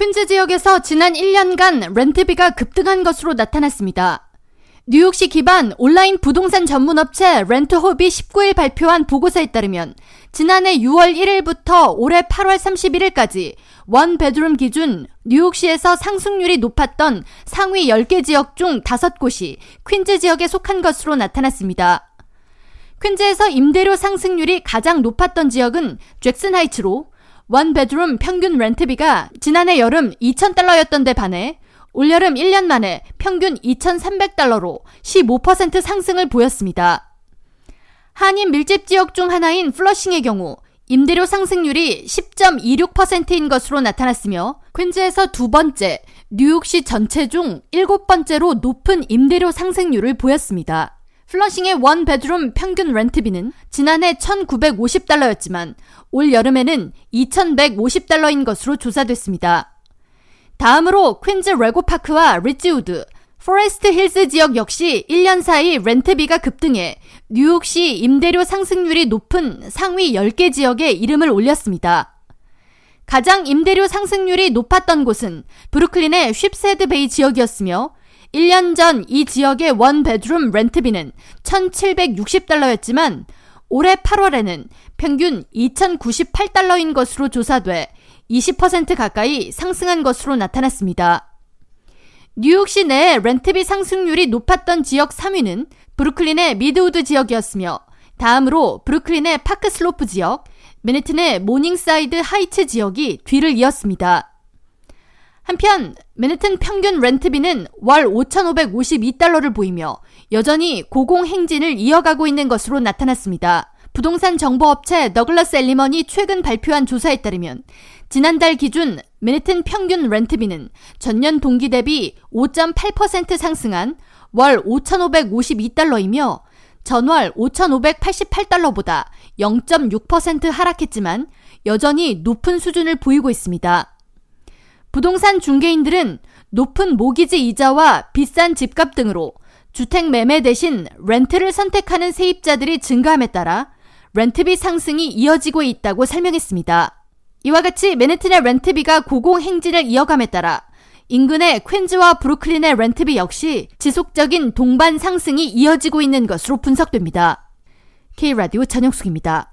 퀸즈 지역에서 지난 1년간 렌트비가 급등한 것으로 나타났습니다. 뉴욕시 기반 온라인 부동산 전문 업체 렌트홉이 19일 발표한 보고서에 따르면 지난해 6월 1일부터 올해 8월 31일까지 one bedroom 기준 뉴욕시에서 상승률이 높았던 상위 10개 지역 중 5곳이 퀸즈 지역에 속한 것으로 나타났습니다. 퀸즈에서 임대료 상승률이 가장 높았던 지역은 잭슨 하이츠로 one bedroom 평균 렌트비가 지난해 여름 2,000달러였던 데 반해 올여름 1년 만에 평균 2,300달러로 15% 상승을 보였습니다. 한인 밀집 지역 중 하나인 플러싱의 경우 임대료 상승률이 10.26%인 것으로 나타났으며 퀸즈에서 두 번째, 뉴욕시 전체 중 일곱 번째로 높은 임대료 상승률을 보였습니다. 플러싱의 one bedroom 평균 렌트비는 지난해 1,950달러였지만 올 여름에는 2,150달러인 것으로 조사됐습니다. 다음으로 퀸즈 레고파크와 리지우드, 포레스트 힐스 지역 역시 1년 사이 렌트비가 급등해 뉴욕시 임대료 상승률이 높은 상위 10개 지역에 이름을 올렸습니다. 가장 임대료 상승률이 높았던 곳은 브루클린의 쉽스헤드 베이 지역이었으며 1년 전 이 지역의 one bedroom 렌트비는 1,760달러였지만 올해 8월에는 평균 2,098달러인 것으로 조사돼 20% 가까이 상승한 것으로 나타났습니다. 뉴욕시 내 렌트비 상승률이 높았던 지역 3위는 브루클린의 미드우드 지역이었으며 다음으로 브루클린의 파크 슬로프 지역, 맨해튼의 모닝사이드 하이츠 지역이 뒤를 이었습니다. 한편 맨해튼 평균 렌트비는 월 5,552달러를 보이며 여전히 고공 행진을 이어가고 있는 것으로 나타났습니다. 부동산 정보업체 너글라스 엘리먼이 최근 발표한 조사에 따르면 지난달 기준 맨해튼 평균 렌트비는 전년 동기 대비 5.8% 상승한 월 5,552달러이며 전월 5,588달러보다 0.6% 하락했지만 여전히 높은 수준을 보이고 있습니다. 부동산 중개인들은 높은 모기지 이자와 비싼 집값 등으로 주택 매매 대신 렌트를 선택하는 세입자들이 증가함에 따라 렌트비 상승이 이어지고 있다고 설명했습니다. 이와 같이 맨해튼의 렌트비가 고공행진을 이어감에 따라 인근의 퀸즈와 브루클린의 렌트비 역시 지속적인 동반 상승이 이어지고 있는 것으로 분석됩니다. K라디오 전영숙입니다.